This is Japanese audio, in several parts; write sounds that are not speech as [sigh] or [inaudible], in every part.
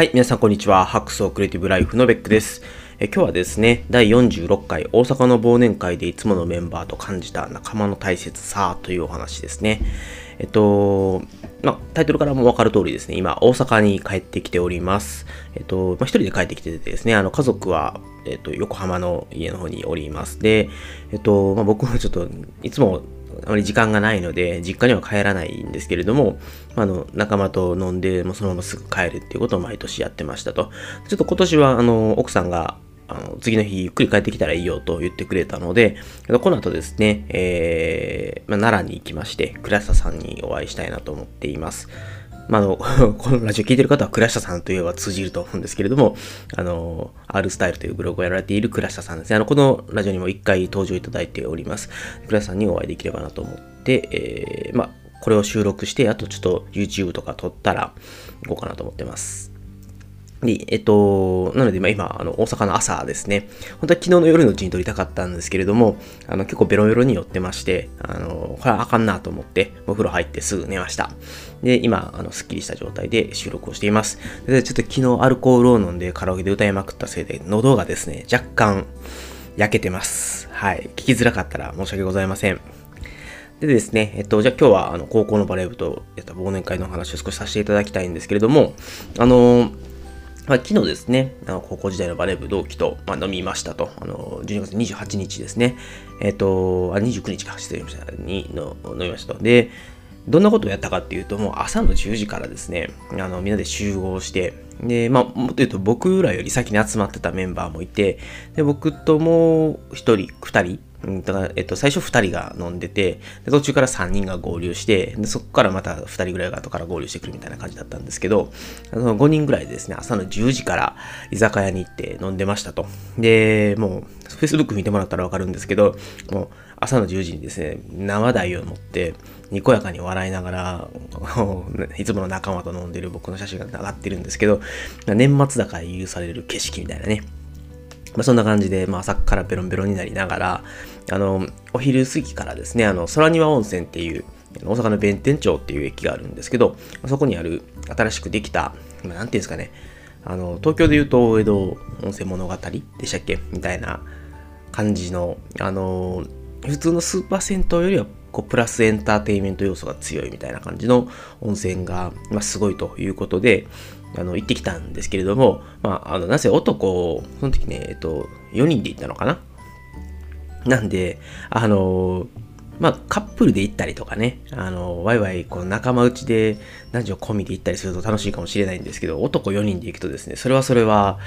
はい、皆さんこんにちは。ハックスオクリエイティブライフのベックです。え今日はですね、第46回大阪の忘年会でいつものメンバーと感じた仲間の大切さというお話ですね。えっと、ま、タイトルからもわかる通りですね、今、大阪に帰ってきております。えっと、まあ、一人で帰ってきててですね、あの、家族は、えっと、横浜の家の方におります。で、えっと、ま、僕もちょっと、いつもあまり時間がないので、実家には帰らないんですけれども、あの、仲間と飲んで、もうそのまますぐ帰るっていうことを毎年やってましたと。ちょっと今年は、あの、奥さんが、あの次の日ゆっくり帰ってきたらいいよと言ってくれたので、この後ですね、えーまあ、奈良に行きまして、倉下さんにお会いしたいなと思っています。まあ、あの、[laughs] このラジオ聞いてる方は倉下さんといえば通じると思うんですけれども、あの、R スタイルというブログをやられている倉下さんですね。あの、このラジオにも一回登場いただいております。倉下さんにお会いできればなと思って、えー、まあ、これを収録して、あとちょっと YouTube とか撮ったら行こうかなと思ってます。で、えっと、なので、今、あの、大阪の朝ですね。本当は昨日の夜のうちに撮りたかったんですけれども、あの、結構ベロベロに寄ってまして、あの、これはあかんなと思って、お風呂入ってすぐ寝ました。で、今、あの、スッキリした状態で収録をしています。で、ちょっと昨日アルコールを飲んでカラオケで歌いまくったせいで、喉がですね、若干焼けてます。はい。聞きづらかったら申し訳ございません。でですね、えっと、じゃあ今日は、あの、高校のバレー部とやった忘年会の話を少しさせていただきたいんですけれども、あの、まあ、昨日ですね、あの高校時代のバレー部同期と、まあ、飲みましたと、あの12月28日ですね、えっ、と、あ、29日か、失礼しました、にの飲みましたと。で、どんなことをやったかっていうと、もう朝の10時からですね、あのみんなで集合して、で、まあ、もっと言うと僕らより先に集まってたメンバーもいて、で、僕ともう1人、2人、うんだから、えっと、最初2人が飲んでて、で途中から3人が合流して、でそこからまた2人ぐらいが後から合流してくるみたいな感じだったんですけど、あの5人ぐらいでですね、朝の10時から居酒屋に行って飲んでましたと。で、もう、Facebook 見てもらったらわかるんですけど、もう、朝の10時にですね、生台を持って、にこやかに笑いながら、[laughs] いつもの仲間と飲んでる僕の写真が上がってるんですけど、年末だから許される景色みたいなね。まあ、そんな感じで、まあ、朝からベロンベロンになりながら、あの、お昼過ぎからですね、あの、空庭温泉っていう、大阪の弁天町っていう駅があるんですけど、そこにある新しくできた、まあ、なんていうんですかね、あの、東京で言うと、大江戸温泉物語でしたっけ？みたいな感じの、あの、普通のスーパー銭湯よりは、こう、プラスエンターテインメント要素が強いみたいな感じの温泉が、まあ、すごいということで、あの、行ってきたんですけれども、まあ、あの、なぜ男、その時ね、えっと、4人で行ったのかな？なんで、あの、まあ、カップルで行ったりとかね、あの、ワイワイ、こう、仲間内で男女込みで行ったりすると楽しいかもしれないんですけど、男4人で行くとですね、それはそれは、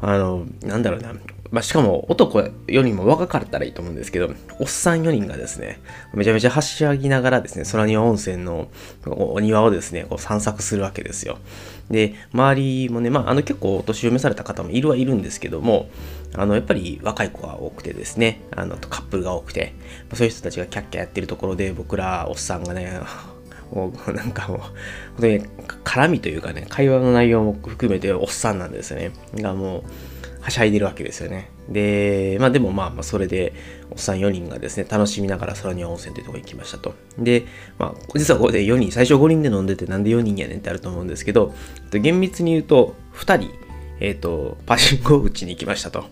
あの、なんだろうな、まあ、しかも男4人も若かったらいいと思うんですけど、おっさん4人がですね、めちゃめちゃはしゃぎながらですね、空庭温泉のお庭をですね、こう散策するわけですよ。で、周りもね、まあ、あの結構お年を召された方もいるはいるんですけども、あの、やっぱり若い子が多くてですね、あの、カップルが多くて、そういう人たちがキャッキャやってるところで、僕らおっさんがね、[laughs] もうなんかもう、本当に絡みというかね、会話の内容も含めておっさんなんですよね。がもう、はしゃいでるわけですよね。で、まあでもまあまあそれで、おっさん4人がですね、楽しみながら空庭温泉というとこに行きましたと。で、まあ実はここで4人、最初5人で飲んでてなんで4人やねんってあると思うんですけど、厳密に言うと2人、えっ、ー、と、パチンコを打ちに行きましたと。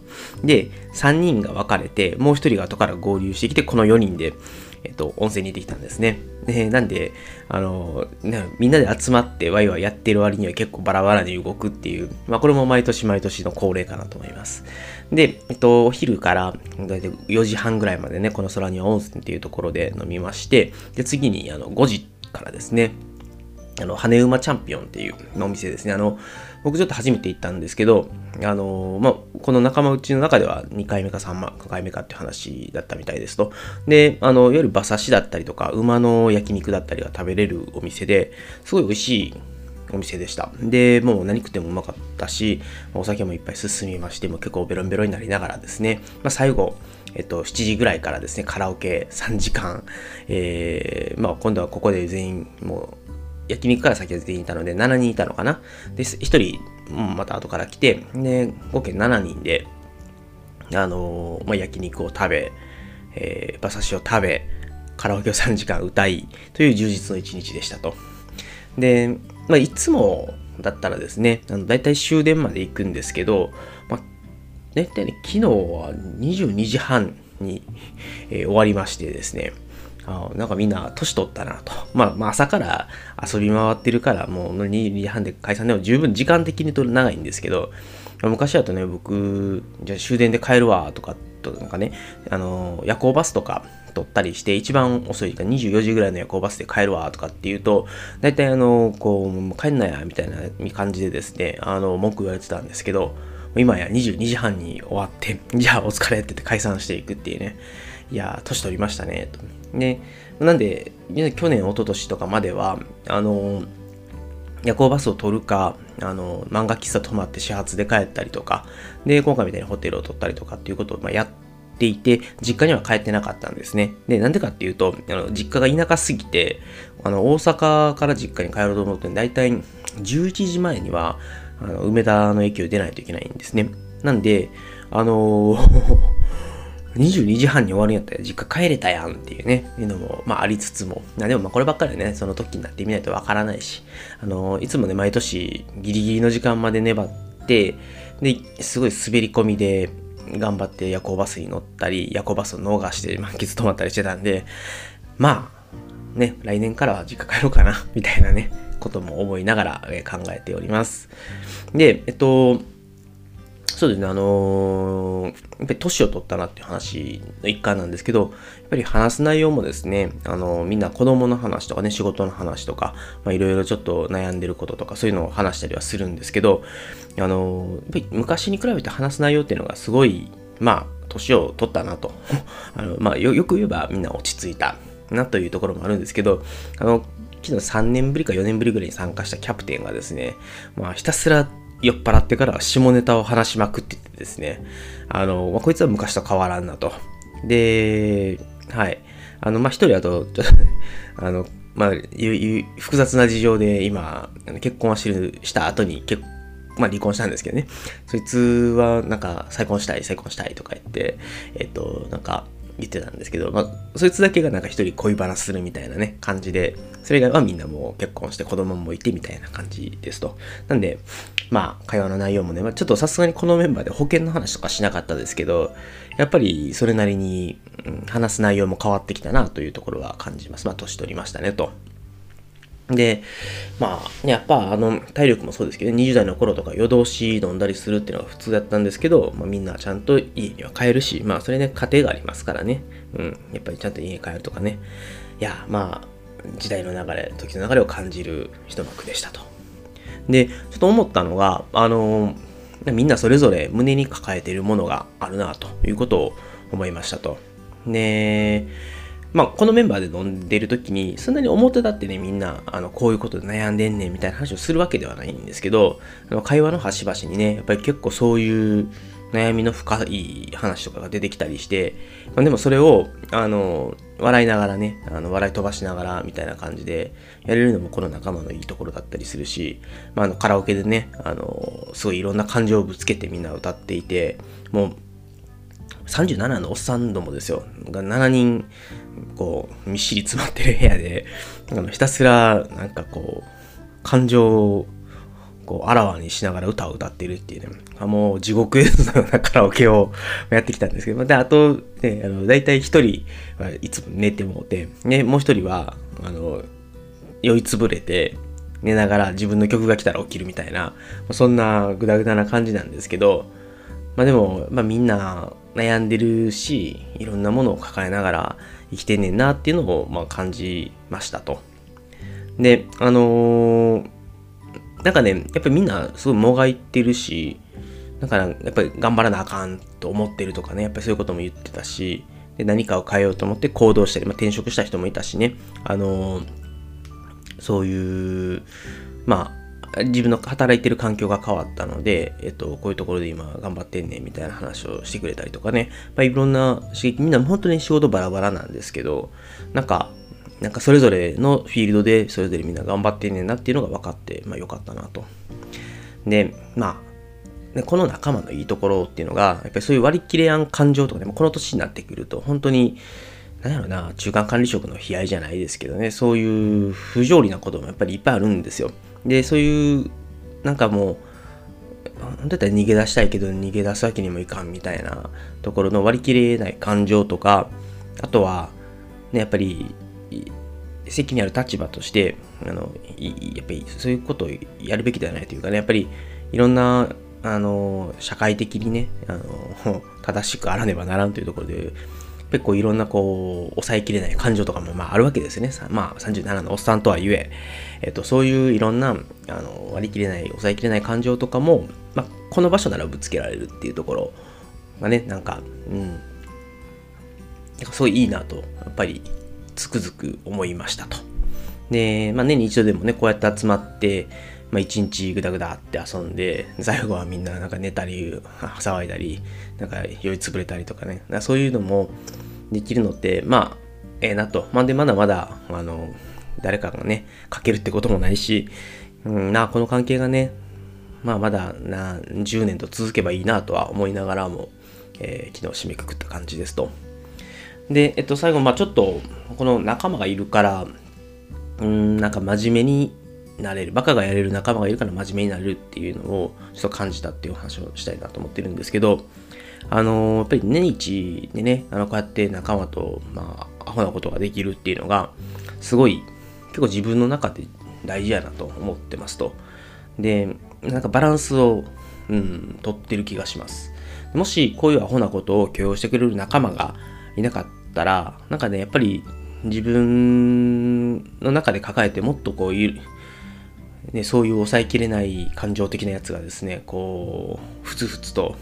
で、3人が分かれて、もう1人が後から合流してきて、この4人で、えっ、と、温泉に行ってきたんですね。で、なんで、あの、ね、みんなで集まってワイワイやってる割には結構バラバラに動くっていう、まあこれも毎年毎年の恒例かなと思います。で、えっと、お昼からだいたい4時半ぐらいまでね、この空には温泉っていうところで飲みまして、で、次にあの5時からですね、あの、羽馬チャンピオンっていうお店ですね。あの、僕ちょっと初めて行ったんですけど、あのまあ、この仲間内の中では2回目か3回目かっていう話だったみたいですと。で、あの、いわゆる馬刺しだったりとか、馬の焼肉だったりが食べれるお店で、すごい美味しいお店でした。で、もう何食ってもうまかったし、お酒もいっぱい進みまして、も結構ベロンベロンになりながらですね、まあ、最後、えっと、7時ぐらいからですね、カラオケ3時間、えー、まあ、今度はここで全員、もう、焼肉から先は全員いたので、7人いたのかな？で、1人、また後から来て、で、合計7人で、あのー、まあ、焼肉を食べ、えー、馬刺しを食べ、カラオケを3時間歌い、という充実の一日でしたと。で、まあ、いつもだったらですね、あの大体終電まで行くんですけど、まあ、大体ね、昨日は22時半に、えー、終わりましてですね、あなんかみんな年取ったなと。まあ、まあ、朝から遊び回ってるから、もう2時半で解散でも十分時間的にと長いんですけど、昔だとね、僕、じゃあ終電で帰るわとか、となんかね、あの、夜行バスとか取ったりして、一番遅い時間24時ぐらいの夜行バスで帰るわとかっていうと、大体あの、こう、帰んなや、みたいな感じでですね、あの、文句言われてたんですけど、今や22時半に終わって、じゃあお疲れって言って解散していくっていうね。いや、年取りましたね、と。ね、なんで、去年、一昨年とかまでは、あの、夜行バスを取るか、あの、漫画喫茶泊まって始発で帰ったりとか、で、今回みたいにホテルを取ったりとかっていうことを、ま、やっていて、実家には帰ってなかったんですね。で、なんでかっていうと、あの実家が田舎すぎて、あの、大阪から実家に帰ろうと思うと、大体11時前には、あの梅田の駅を出ないといけないんですね。なんで、あのー22時半に終わるんやったら実家帰れたやんっていうね、いうのも、まあありつつも、でもまあこればっかりね、その時になってみないとわからないし、あのいつもね、毎年ギリギリの時間まで粘って、で、すごい滑り込みで頑張って夜行バスに乗ったり、夜行バスを逃して満喫止まったりしてたんで、まあ、ね、来年からは実家帰ろうかな、みたいなね、ことも思いながら考えております。で、えっと、そうですね、あのー、やっぱり年を取ったなっていう話の一環なんですけど、やっぱり話す内容もですね、あのー、みんな子供の話とかね、仕事の話とか、まあ、いろいろちょっと悩んでることとか、そういうのを話したりはするんですけど、あのー、やっぱり昔に比べて話す内容っていうのがすごい、まあ、年を取ったなと。[laughs] あのまあよ、よく言えばみんな落ち着いたなというところもあるんですけど、あの、昨日3年ぶりか4年ぶりぐらいに参加したキャプテンがですね、まあ、ひたすら酔っ払ってから下ネタを話しまくっててですね、あの、まあ、こいつは昔と変わらんなと。で、はい。あの、まあ、一人あと、ちょっと、あの、まあ、複雑な事情で今、結婚はしる、した後に結まあ離婚したんですけどね。そいつはなんか再婚したい、再婚したいとか言って、えっと、なんか言ってたんですけど、まあ、そいつだけがなんか一人恋バナするみたいなね、感じで、それ以外はみんなもう結婚して子供もいてみたいな感じですと。なんで、まあ、会話の内容もね、まあ、ちょっとさすがにこのメンバーで保険の話とかしなかったですけど、やっぱりそれなりに、うん、話す内容も変わってきたなというところは感じます。まあ、年取りましたねと。で、まあ、やっぱあの体力もそうですけど、20代の頃とか夜通し飲んだりするっていうのが普通だったんですけど、まあ、みんなちゃんと家には帰るし、まあそれね、家庭がありますからね、うん、やっぱりちゃんと家に帰るとかね、いや、まあ、時代の流れ、時の流れを感じる一幕でしたと。で、ちょっと思ったのが、あの、みんなそれぞれ胸に抱えているものがあるなということを思いましたと。で、まあ、このメンバーで飲んでる時に、そんなに表立ってね、みんな、あの、こういうことで悩んでんねんみたいな話をするわけではないんですけど、あの会話の端々にね、やっぱり結構そういう悩みの深い話とかが出てきたりして、まあ、でもそれを、あの、笑いながらね、あの笑い飛ばしながらみたいな感じでやれるのもこの仲間のいいところだったりするし、まあ、あのカラオケでね、あの、すごいいろんな感情をぶつけてみんな歌っていて、もう37のおっさんどもですよ。が7人、こう、みっしり詰まってる部屋で、あのひたすら、なんかこう、感情をこう、あらわにしながら歌を歌ってるっていうね、あもう地獄絵図のようなカラオケをやってきたんですけど、で、あと、ね、あの、大体一人はいつも寝てもうて、ね、もう一人は、あの、酔いつぶれて、寝ながら自分の曲が来たら起きるみたいな、そんなグダグダな感じなんですけど、まあでも、まあみんな悩んでるし、いろんなものを抱えながら生きてんねんなっていうのを、まあ感じましたと。で、あのー、なんかね、やっぱりみんなすごいもがいてるし、だからやっぱり頑張らなあかんと思ってるとかね、やっぱりそういうことも言ってたし、で何かを変えようと思って行動したり、まあ、転職した人もいたしね、あのー、そういう、まあ、自分の働いてる環境が変わったので、えっと、こういうところで今頑張ってんねんみたいな話をしてくれたりとかね、まあ、いろんな刺激、みんな本当に仕事バラバラなんですけど、なんか、なんかそれぞれのフィールドでそれぞれみんな頑張ってんねんなっていうのが分かって、まあよかったなと。で、まあ、この仲間のいいところっていうのが、やっぱりそういう割り切れやん感情とかでもこの年になってくると、本当に、なんやろな、中間管理職の悲哀じゃないですけどね、そういう不条理なこともやっぱりいっぱいあるんですよ。で、そういうなんかもう、本当だったら逃げ出したいけど逃げ出すわけにもいかんみたいなところの割り切れない感情とか、あとは、ね、やっぱり、責任ある立場として、あの、やっぱりそういうことをやるべきではないというかね、やっぱりいろんな、あの、社会的にね、あの、[laughs] 正しくあらねばならんというところで、結構いろんなこう、抑えきれない感情とかもまああるわけですね。まあ37のおっさんとはゆえ、えっと、そういういろんなあの割り切れない、抑えきれない感情とかも、まあ、この場所ならぶつけられるっていうところがね、なんか、うん、なんかすごいいいなと、やっぱりつくづく思いましたと。で、まあ、年に一度でもね、こうやって集まって、まあ、一日ぐだぐだって遊んで、最後はみんななんか寝たり、騒いだり、なんか酔いつぶれたりとかね、かそういうのもできるのって、まあ、ええー、なと。まあ、で、まだまだ、あの、誰かがね、かけるってこともないし、うん、なあ、この関係がね、まあ、まだな、10年と続けばいいなとは思いながらも、えー、昨日締めくくった感じですと。で、えっと、最後、まあちょっと、この仲間がいるから、うん、なんか真面目になれる、バカがやれる仲間がいるから真面目になれるっていうのをちょっと感じたっていう話をしたいなと思ってるんですけど、あのー、やっぱり年一でね、あの、こうやって仲間と、まあ、アホなことができるっていうのが、すごい、結構自分の中で大事やなと思ってますと。で、なんかバランスを、うん、取ってる気がします。もし、こういうアホなことを許容してくれる仲間がいなかったら、なんかね、やっぱり自分の中で抱えてもっとこういう、ね、そういう抑えきれない感情的なやつがですね、こう、ふつふつと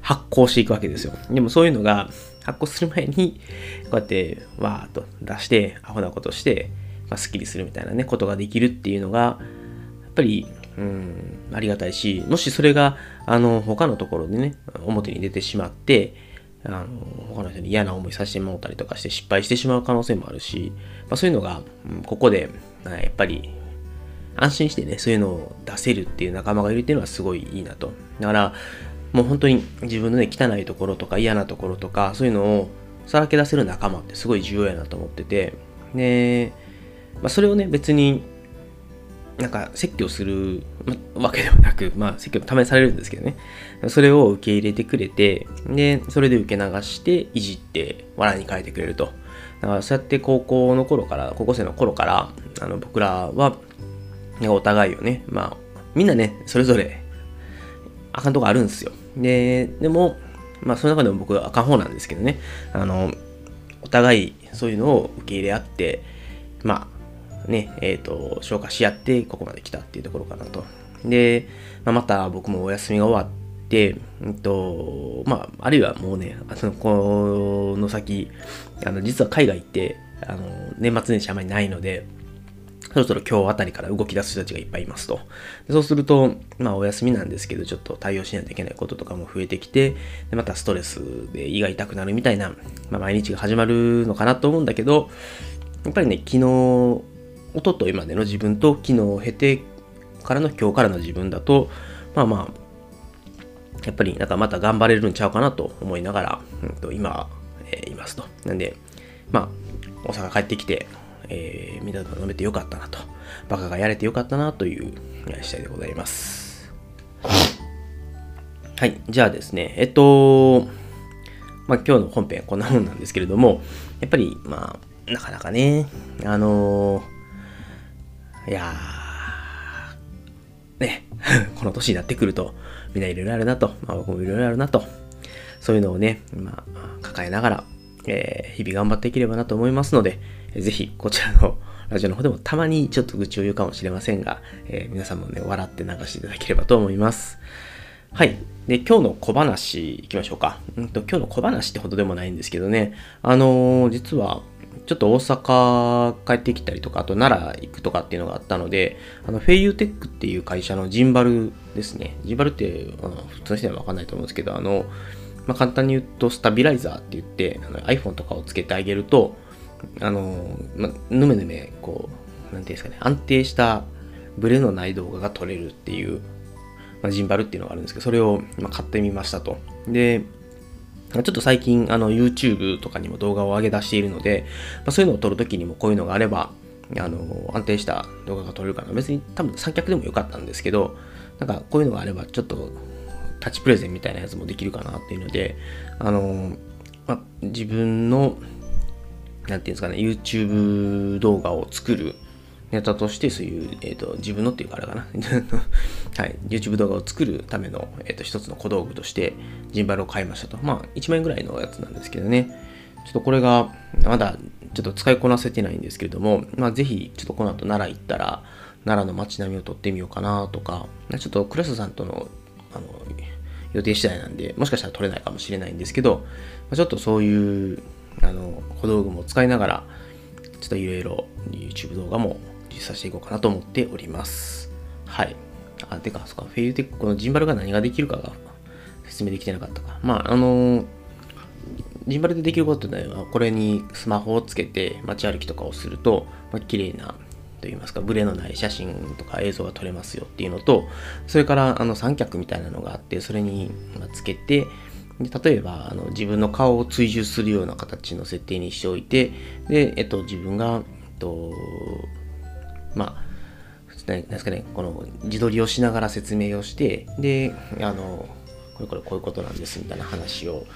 発酵していくわけですよ。でもそういうのが発酵する前に、こうやってわーっと出して、アホなことして、まあ、スッキリするみたいなね、ことができるっていうのが、やっぱり、うん、ありがたいし、もしそれが、あの、他のところでね、表に出てしまって、あの、他の人に嫌な思いさせてもらったりとかして失敗してしまう可能性もあるし、まあ、そういうのが、うん、ここで、やっぱり、安心してね、そういうのを出せるっていう仲間がいるっていうのはすごいいいなと。だから、もう本当に自分のね、汚いところとか嫌なところとか、そういうのをさらけ出せる仲間ってすごい重要やなと思ってて、で、まあ、それをね、別になんか説教するわけではなく、まあ説教試されるんですけどね。それを受け入れてくれて、で、それで受け流して、いじって、笑いに変えてくれると。だからそうやって高校の頃から、高校生の頃から、あの僕らは、お互いをね、まあ、みんなね、それぞれ、あかんとこあるんですよ。で、でも、まあその中でも僕はあかん方なんですけどね、あの、お互いそういうのを受け入れ合って、まあ、ね、えっ、ー、と、消化し合ってここまで来たっていうところかなと。で、まあ、また僕もお休みが終わって、うんと、まあ、あるいはもうね、その、この先、あの、実は海外行って、あの、年末年始あまりないので、そろそろ今日あたりから動き出す人たちがいっぱいいますと。そうすると、まあお休みなんですけど、ちょっと対応しないといけないこととかも増えてきて、でまたストレスで胃が痛くなるみたいな、まあ毎日が始まるのかなと思うんだけど、やっぱりね、昨日おとといまでの自分と昨日を経てからの今日からの自分だと、まあまあ、やっぱりなんかまた頑張れるんちゃうかなと思いながら、うん、と今、えー、いますと。なんで、まあ、大阪帰ってきて、えー、みんなと飲めてよかったなと。バカがやれてよかったなという次第でございます。はい。じゃあですね、えっと、まあ今日の本編こんなもんなんですけれども、やっぱり、まあ、なかなかね、あのーいやー、ね、[laughs] この年になってくると、みんないろいろあるなと、まあ僕もいろいろあるなと、そういうのをね、まあ、抱えながら、えー、日々頑張っていければなと思いますので、ぜひこちらの [laughs] ラジオの方でもたまにちょっと愚痴を言うかもしれませんが、えー、皆さんもね、笑って流していただければと思います。はい。で、今日の小話いきましょうか。うんと、今日の小話ってほどでもないんですけどね、あのー、実は、ちょっと大阪帰ってきたりとか、あと奈良行くとかっていうのがあったので、あの、フェイユーテックっていう会社のジンバルですね。ジンバルって、あの普通の人にはわかんないと思うんですけど、あの、まあ、簡単に言うと、スタビライザーって言って、あの iPhone とかをつけてあげると、あの、まあ、ぬめぬめ、こう、なんていうんですかね、安定したブレのない動画が撮れるっていう、まあ、ジンバルっていうのがあるんですけど、それを、ま買ってみましたと。で、ちょっと最近、あの、YouTube とかにも動画を上げ出しているので、まあ、そういうのを撮るときにもこういうのがあれば、あの、安定した動画が撮れるかな。別に多分三脚でもよかったんですけど、なんかこういうのがあればちょっとタッチプレゼンみたいなやつもできるかなっていうので、あの、ま自分の、なんていうんですかね、YouTube 動画を作るネタとしてそういう、えっ、ー、と、自分のっていうかあれかな。[laughs] はい。YouTube 動画を作るための、えっ、ー、と、一つの小道具としてジンバルを買いましたと。まあ、1万円ぐらいのやつなんですけどね。ちょっとこれが、まだちょっと使いこなせてないんですけれども、まあ、ぜひ、ちょっとこの後奈良行ったら、奈良の街並みを撮ってみようかなとか、ちょっとクラスさんとの、あの、予定次第なんで、もしかしたら撮れないかもしれないんですけど、ちょっとそういう、あの、小道具も使いながら、ちょっといろいろ YouTube 動画もさせていこうかなと思っております。はい。あ、てか、そっか、フェイルテック、このジンバルが何ができるかが説明できてなかったか。まあ、あのジンバルでできることでは、これにスマホをつけて街歩きとかをすると、まあ、綺麗なといいますか、ブレのない写真とか映像が撮れますよっていうのと、それからあの三脚みたいなのがあって、それにつけて、で例えばあの自分の顔を追従するような形の設定にしておいて、で、えっと、自分が、えっと、まあ、何ですかね、この自撮りをしながら説明をして、で、あの、これこれこういうことなんですみたいな話を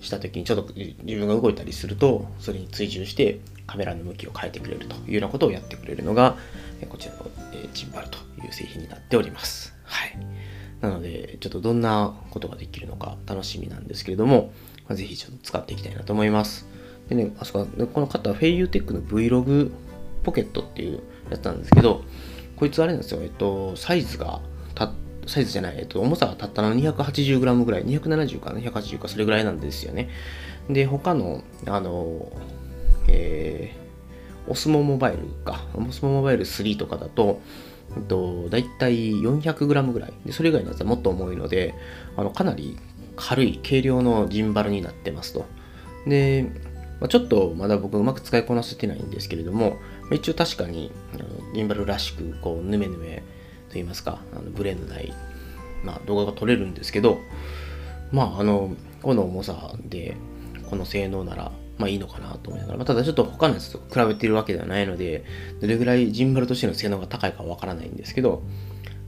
した時にちょっと自分が動いたりするとそれに追従してカメラの向きを変えてくれるというようなことをやってくれるのがこちらのジンバルという製品になっております。はい。なので、ちょっとどんなことができるのか楽しみなんですけれども、ぜひちょっと使っていきたいなと思います。でね、あそここの方はフェイユーテックの Vlog ポケットっていうやつなんですけど、こいつあれなんですよ、えっと、サイズがたサイズじゃない、えっと、重さがたったの 280g ぐらい、270かな、180か、それぐらいなんですよね。で、他の、あの、えー、オスモモバイルか、オスモモバイル3とかだと、えっと、だいたい 400g ぐらい。で、それ以外のやつはもっと重いので、あの、かなり軽い、軽量のジンバルになってますと。で、まあ、ちょっとまだ僕うまく使いこなせてないんですけれども、一応確かにあのジンバルらしく、こう、ぬめぬめと言いますか、あのブレのない、まあ、動画が撮れるんですけど、まあ、あの、この重さで、この性能なら、まあいいのかなと思いながら、まあ、ただちょっと他のやつと比べてるわけではないので、どれぐらいジンバルとしての性能が高いかわからないんですけど、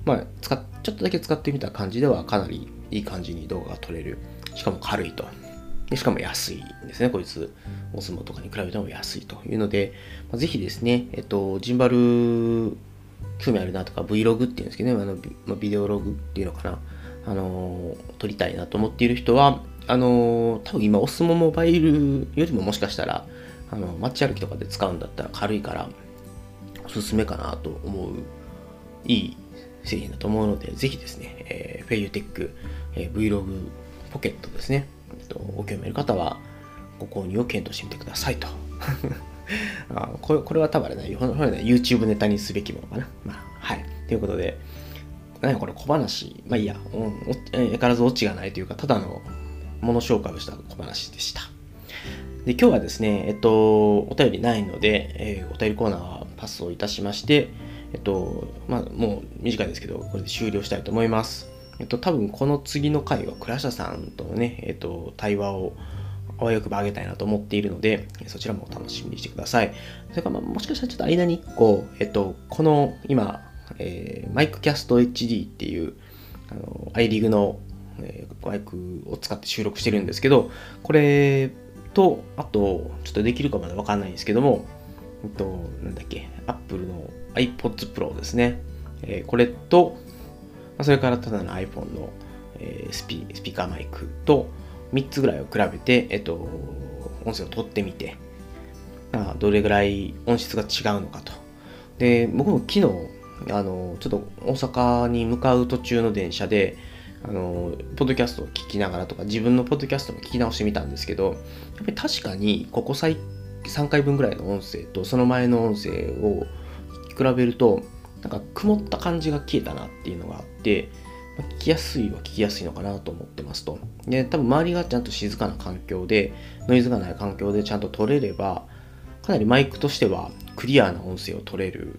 まあ、使っ、ちょっとだけ使ってみた感じではかなりいい感じに動画が撮れる。しかも軽いと。でしかも安いんですね、こいつ。オスモとかに比べても安いというので、まあ、ぜひですね、えっと、ジンバル興味あるなとか Vlog っていうんですけどね、あのまあ、ビデオログっていうのかな、あの撮りたいなと思っている人は、あの多分今、オスモモバイルよりももしかしたら、あの街歩きとかで使うんだったら軽いから、おすすめかなと思う、いい製品だと思うので、ぜひですね、えー、フェイユテック、えー、Vlog ポケットですね、と、ご興味ある方は、ご購入を検討してみてくださいと。[laughs] あこれこれは多分あれ、ね、YouTube ネタにすべきものかな。まあ、はい。ということで、何これ小話。まあいいや、うん、相変わらずオチがないというか、ただのもの紹介をした小話でした。で、今日はですね、えっと、お便りないので、えー、お便りコーナーはパスをいたしまして、えっと、まあ、もう短いですけど、これで終了したいと思います。えっと、多分この次の回は倉下さんとのね、えっと、対話をあわよくばあげたいなと思っているので、そちらも楽しみにしてください。それから、まあ、もしかしたらちょっと間に1個、えっと、この今、えー、マイクキャスト HD っていう、あの、アイリグの、えー、マイクを使って収録してるんですけど、これと、あと、ちょっとできるかまだわかんないんですけども、えっと、なんだっけ、Apple の iPods Pro ですね。えー、これと、それからただの iPhone の、スピスピーカーマイクと、3つぐらいを比べて、えっと、音声を取ってみて、どれぐらい音質が違うのかと。で、僕も昨日、あの、ちょっと大阪に向かう途中の電車で、あの、ポッドキャストを聞きながらとか、自分のポッドキャストも聞き直してみたんですけど、やっぱり確かに、ここ最、3回分ぐらいの音声と、その前の音声を比べると、なんか曇った感じが消えたなっていうのがあって、聞きやすいは聞きやすいのかなと思ってますと。で、多分周りがちゃんと静かな環境で、ノイズがない環境でちゃんと撮れれば、かなりマイクとしてはクリアな音声を取れる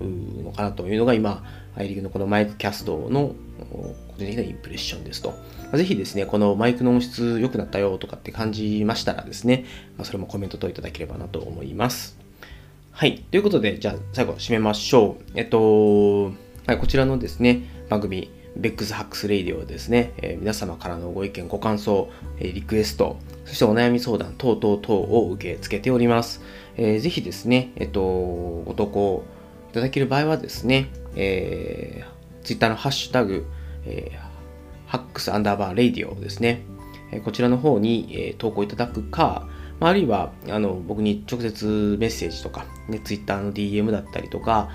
のかなというのが今、 iRig のこの Mic Cast の個人的なインプレッションですと。ぜひですね、このマイクの音質良くなったよとかって感じましたらですね、それもコメントいただければなと思います。はい。ということで、じゃあ最後締めましょう。えっと、はい、こちらのですね、番組、ベックス Hacks Radio ですね、えー、皆様からのご意見、ご感想、えリクエスト、そしてお悩み相談等々等を受け付けております。えー、ぜひですね、えっと、ご投稿いただける場合はですね、えー、Twitter のハッシュタグ、えー、 Hacks アンダーバーレイディオですね、えこちらの方に、えー、投稿いただくか、あるいはあの僕に直接メッセージとか、ね、Twitter の DM だったりとか、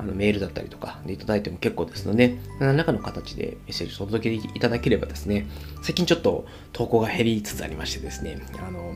あのメールだったりとかでいただいても結構ですので、何らかの形でメッセージを届けていただければですね、最近ちょっと投稿が減りつつありましてですね、あの、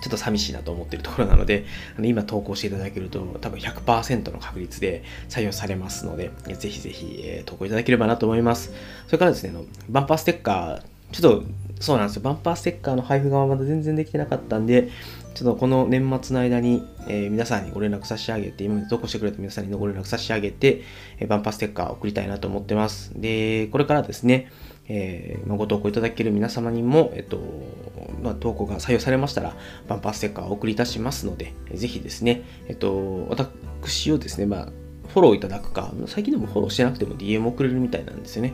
ちょっと寂しいなと思っているところなので、あの今投稿していただけると多分100%の確率で採用されますので、ぜひぜひ、え投稿いただければなと思います。それからですね、のバンパーステッカー、ちょっとそうなんですよ、バンパーステッカーの配布がまだ全然できてなかったんで、ちょっとこの年末の間に、えー、皆さんにご連絡差し上げて、今まで投稿してくれた皆さんにご連絡差し上げて、えー、バンパーステッカーを送りたいなと思ってます。で、これからですね、えー、ご投稿いただける皆様にも、えっと、まあ、投稿が採用されましたら、バンパーステッカーを送りいたしますので、ぜひですね、えっと、私をですね、まあ、フォローいただくか、最近でもフォローしてなくても DM 送れるみたいなんですよね。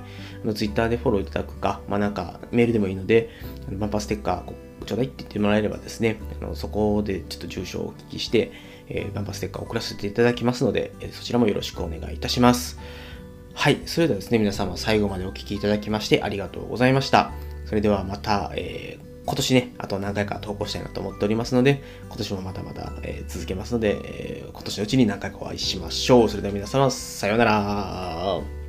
Twitter でフォローいただくか、まあなんかメールでもいいので、バンパステッカーちょうだいって言ってもらえればですね、あのそこでちょっと住所をお聞きして、えー、バンパステッカーを送らせていただきますので、そちらもよろしくお願いいたします。はい、それではですね、皆様最後までお聴きいただきましてありがとうございました。それではまた、えー今年ね、あと何回か投稿したいなと思っておりますので、今年もまたまた、えー、続けますので、えー、今年のうちに何回かお会いしましょう。それでは皆様、さようなら。